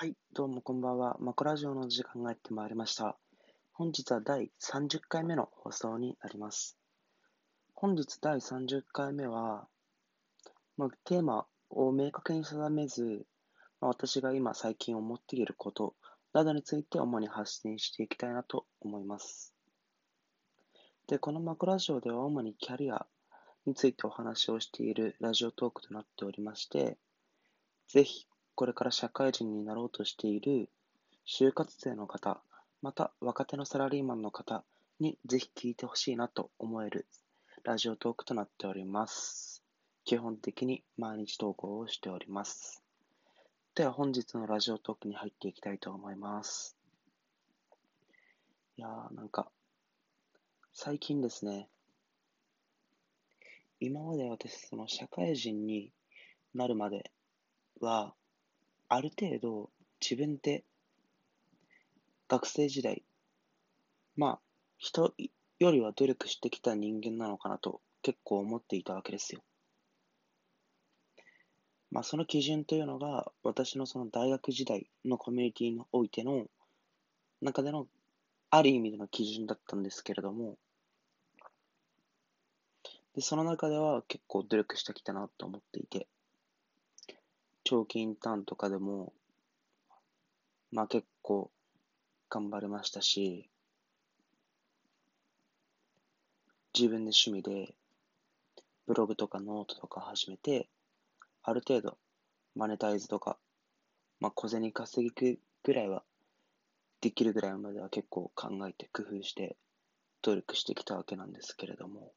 はい、どうもこんばんは。マコラジオの時間がやってまいりました。本日は第30回目の放送になります。本日第30回目は、まあ、テーマを明確に定めず、まあ、私が今最近思っていることなどについて主に発信していきたいなと思います。で、このマコラジオでは主にキャリアについてお話をしているラジオトークとなっておりまして、ぜひこれから社会人になろうとしている就活生の方、また若手のサラリーマンの方にぜひ聞いてほしいなと思えるラジオトークとなっております。基本的に毎日投稿をしております。では本日のラジオトークに入っていきたいと思います。いやーなんか最近ですね、今まで私その社会人になるまではある程度自分で学生時代、まあ人よりは努力してきた人間なのかなと結構思っていたわけですよ。まあその基準というのが私のその大学時代のコミュニティにおいての中でのある意味での基準だったんですけれども、でその中では結構努力してきたなと思っていて、長期インターンとかでも、まあ結構頑張れましたし、自分で趣味でブログとかノートとか始めて、ある程度マネタイズとか、まあ小銭稼ぎぐらいはできるぐらいまでは結構考えて工夫して努力してきたわけなんですけれども、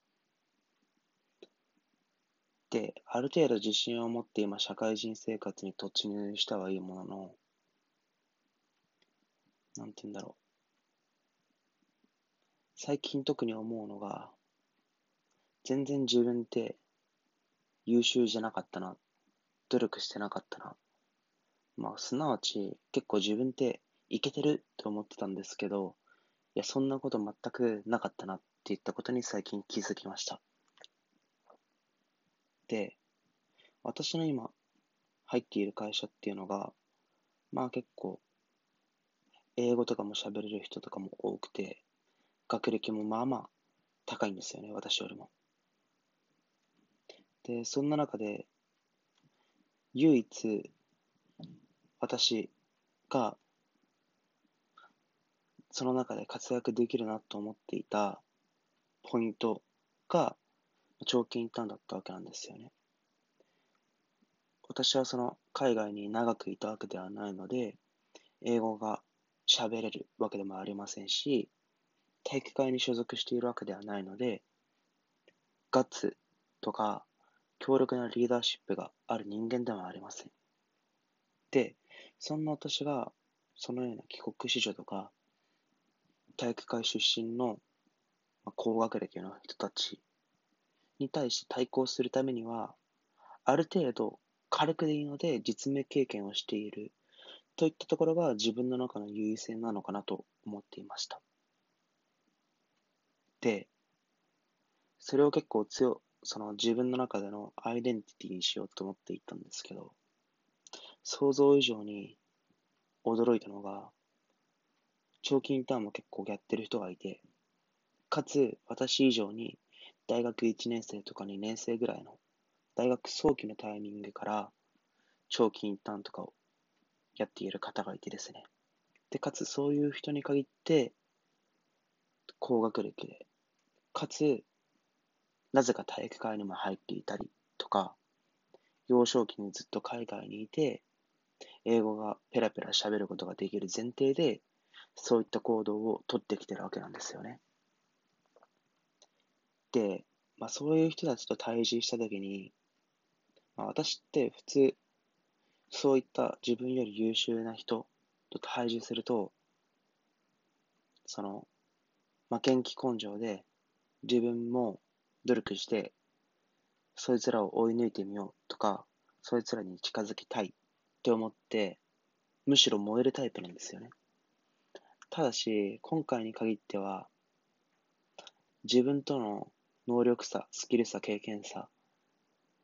で、ある程度自信を持って今社会人生活に突入したはいいものの、なんて言うんだろう。最近特に思うのが、全然自分って優秀じゃなかったな。努力してなかったな。まあ、すなわち結構自分っていけてると思ってたんですけど、いや、そんなこと全くなかったなっていったことに最近気づきました。で、私の今入っている会社っていうのが、まあ結構、英語とかも喋れる人とかも多くて、学歴もまあまあ高いんですよね、私よりも。で、そんな中で、唯一、私が、その中で活躍できるなと思っていたポイントが、長期インターンだったわけなんですよね。私はその海外に長くいたわけではないので、英語が喋れるわけでもありませんし、体育会に所属しているわけではないので、ガッツとか強力なリーダーシップがある人間ではありません。で、そんな私がそのような帰国子女とか、体育会出身の高学歴の人たちに対して対抗するためには、ある程度軽くでいいので実務経験をしているといったところが自分の中の優位性なのかなと思っていました。で、それを結構強、その自分の中でのアイデンティティにしようと思っていたんですけど、想像以上に驚いたのが、長期インターンも結構やってる人がいて、かつ私以上に大学1年生とか2年生ぐらいの大学早期のタイミングから長期インターンとかをやっている方がいてですね。で、かつそういう人に限って高学歴で、かつなぜか体育会にも入っていたりとか、幼少期にずっと海外にいて、英語がペラペラ喋ることができる前提で、そういった行動を取ってきてるわけなんですよね。で、まあ、そういう人たちと対峙したときに、まあ、私って普通、そういった自分より優秀な人と対峙すると、その、負けん気根性で自分も努力して、そいつらを追い抜いてみようとか、そいつらに近づきたいって思って、むしろ燃えるタイプなんですよね。ただし、今回に限っては、自分との能力差、スキル差、経験差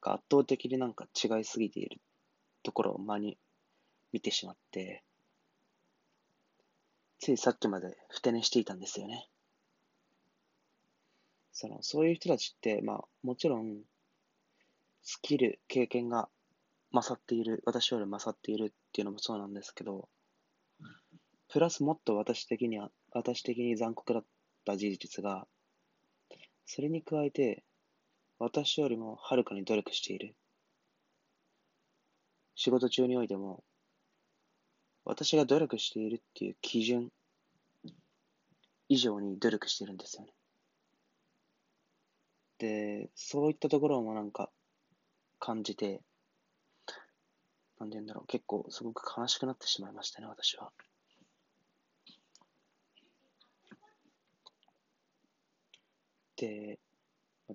が圧倒的になんか違いすぎているところを間に見てしまって、ついさっきまでふて寝していたんですよね。その、そういう人たちって、まあ、もちろん、スキル、経験が勝っている、私より勝っているっていうのもそうなんですけど、プラスもっと私的には、私的に残酷だった事実が、それに加えて、私よりもはるかに努力している。仕事中においても、私が努力しているっていう基準以上に努力してるんですよね。で、そういったところもなんか感じて、なんて言うんだろう、結構すごく悲しくなってしまいましたね、私は。で、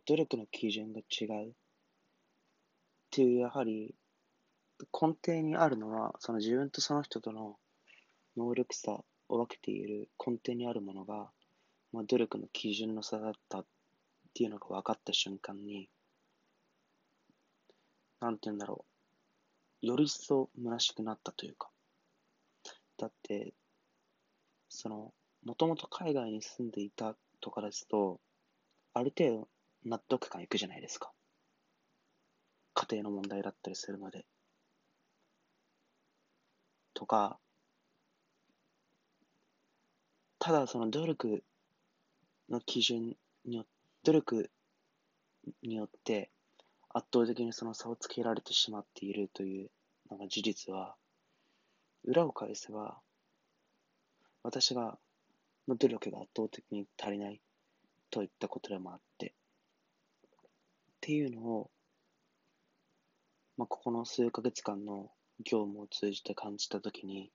努力の基準が違う。っていう、やはり根底にあるのは、その自分とその人との能力差を分けている根底にあるものが、まあ、努力の基準の差だったっていうのが分かった瞬間に、なんて言うんだろう、より一層虚しくなったというか、だって、その、もともと海外に住んでいたとかですと、ある程度納得感いくじゃないですか。家庭の問題だったりするので。とか、ただその努力の基準によ努力によって圧倒的にその差をつけられてしまっているというのが事実は、裏を返せば、私がの努力が圧倒的に足りないといったことでもあって、っていうのを、まあ、ここの数ヶ月間の業務を通じて感じたときに、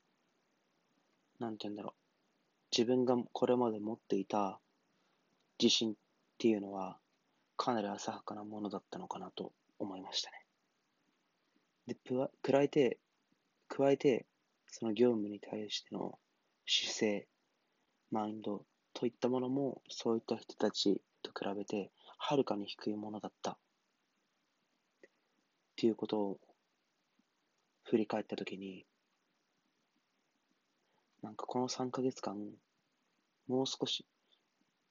なんて言うんだろう。自分がこれまで持っていた自信っていうのは、かなり浅はかなものだったのかなと思いましたね。で、加えて、加えて、その業務に対しての姿勢、マインドといったものも、そういった人たちと比べて、はるかに低いものだった。っていうことを振り返ったときに、なんかこの3ヶ月間、もう少し、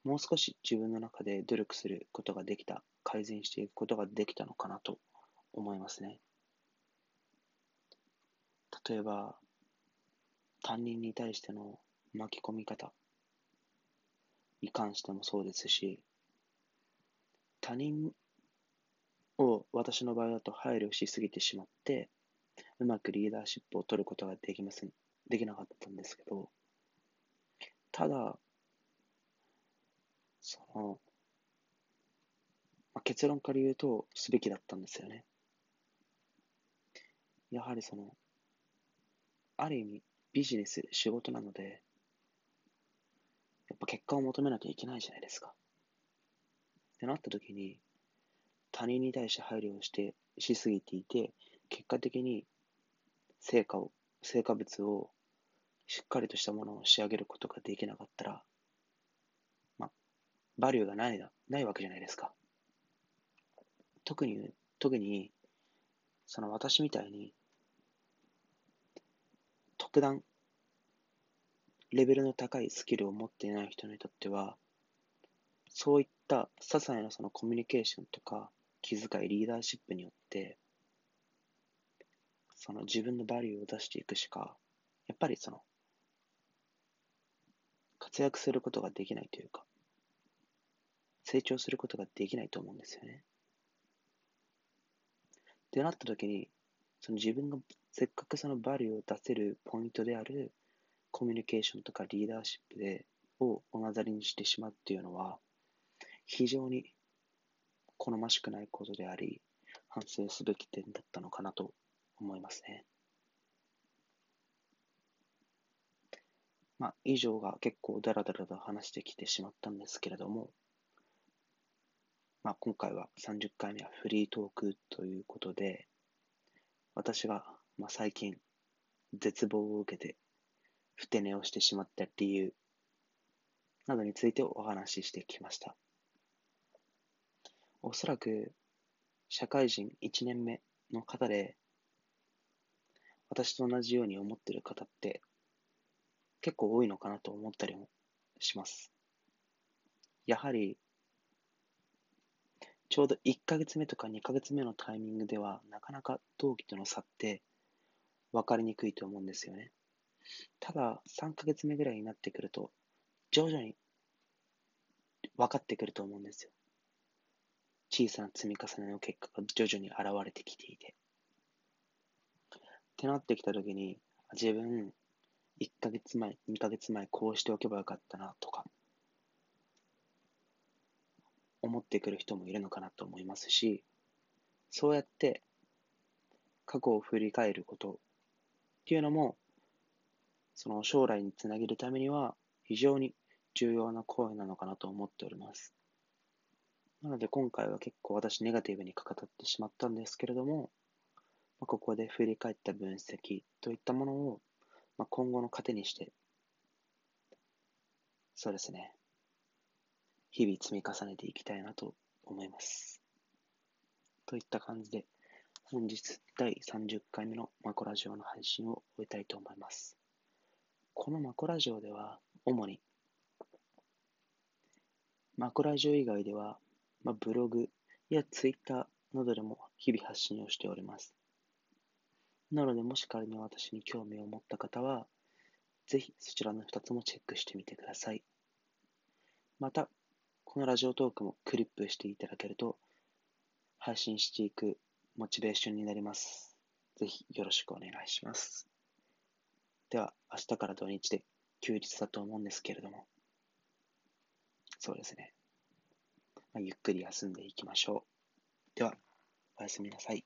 もう少し自分の中で努力することができた、改善していくことができたのかなと思いますね。例えば、担任に対しての巻き込み方に関してもそうですし、他人を私の場合だと配慮しすぎてしまって、うまくリーダーシップを取ることができません、できなかったんですけど、ただ、その、まあ、結論から言うと、すべきだったんですよね。やはりその、ある意味、ビジネス、仕事なので、やっぱ結果を求めなきゃいけないじゃないですか。ってなった時に、他人に対して配慮をして、しすぎていて、結果的に成果を、成果物をしっかりとしたものを仕上げることができなかったら、まあ、バリューがないな、ないわけじゃないですか。特に、特に、その私みたいに、特段、レベルの高いスキルを持っていない人にとっては、そういった些細なそのコミュニケーションとか気遣い、リーダーシップによって、その自分のバリューを出していくしか、やっぱりその、活躍することができないというか、成長することができないと思うんですよね。ってなった時に、その自分がせっかくそのバリューを出せるポイントであるコミュニケーションとかリーダーシップで、をおなざりにしてしまうっていうのは、非常に好ましくないことであり、反省すべき点だったのかなと思いますね。まあ、以上が結構ダラダラと話してきてしまったんですけれども、まあ、今回は30回目はフリートークということで、私が、まあ、最近絶望を受けてふて寝をしてしまった理由などについてお話ししてきました。おそらく社会人1年目の方で私と同じように思っている方って結構多いのかなと思ったりもします。やはり、ちょうど1ヶ月目とか2ヶ月目のタイミングでは、なかなか同期との差って分かりにくいと思うんですよね。ただ、3ヶ月目ぐらいになってくると、徐々に分かってくると思うんですよ。小さな積み重ねの結果が徐々に現れてきていて。ってなってきたときに、自分、1ヶ月前、2ヶ月前、こうしておけばよかったなとか、思ってくる人もいるのかなと思いますし、そうやって過去を振り返ることっていうのも、その将来につなげるためには非常に重要な行為なのかなと思っております。なので今回は結構私ネガティブにかかってしまったんですけれども、まあ、ここで振り返った分析といったものを、まあ、今後の糧にして、そうですね、日々積み重ねていきたいなと思います。といった感じで、本日第30回目のマコラジオの配信を終えたいと思います。このマコラジオでは、主に、マコラジオ以外では、まあ、ブログやツイッターなどでも日々発信をしております。なので、もし仮に私に興味を持った方は、ぜひそちらの2つもチェックしてみてください。また、このラジオトークもクリップしていただけると、配信していくモチベーションになります。ぜひよろしくお願いします。では、明日から土日で休日だと思うんですけれども、そうですね。まあ、ゆっくり休んでいきましょう。では、おやすみなさい。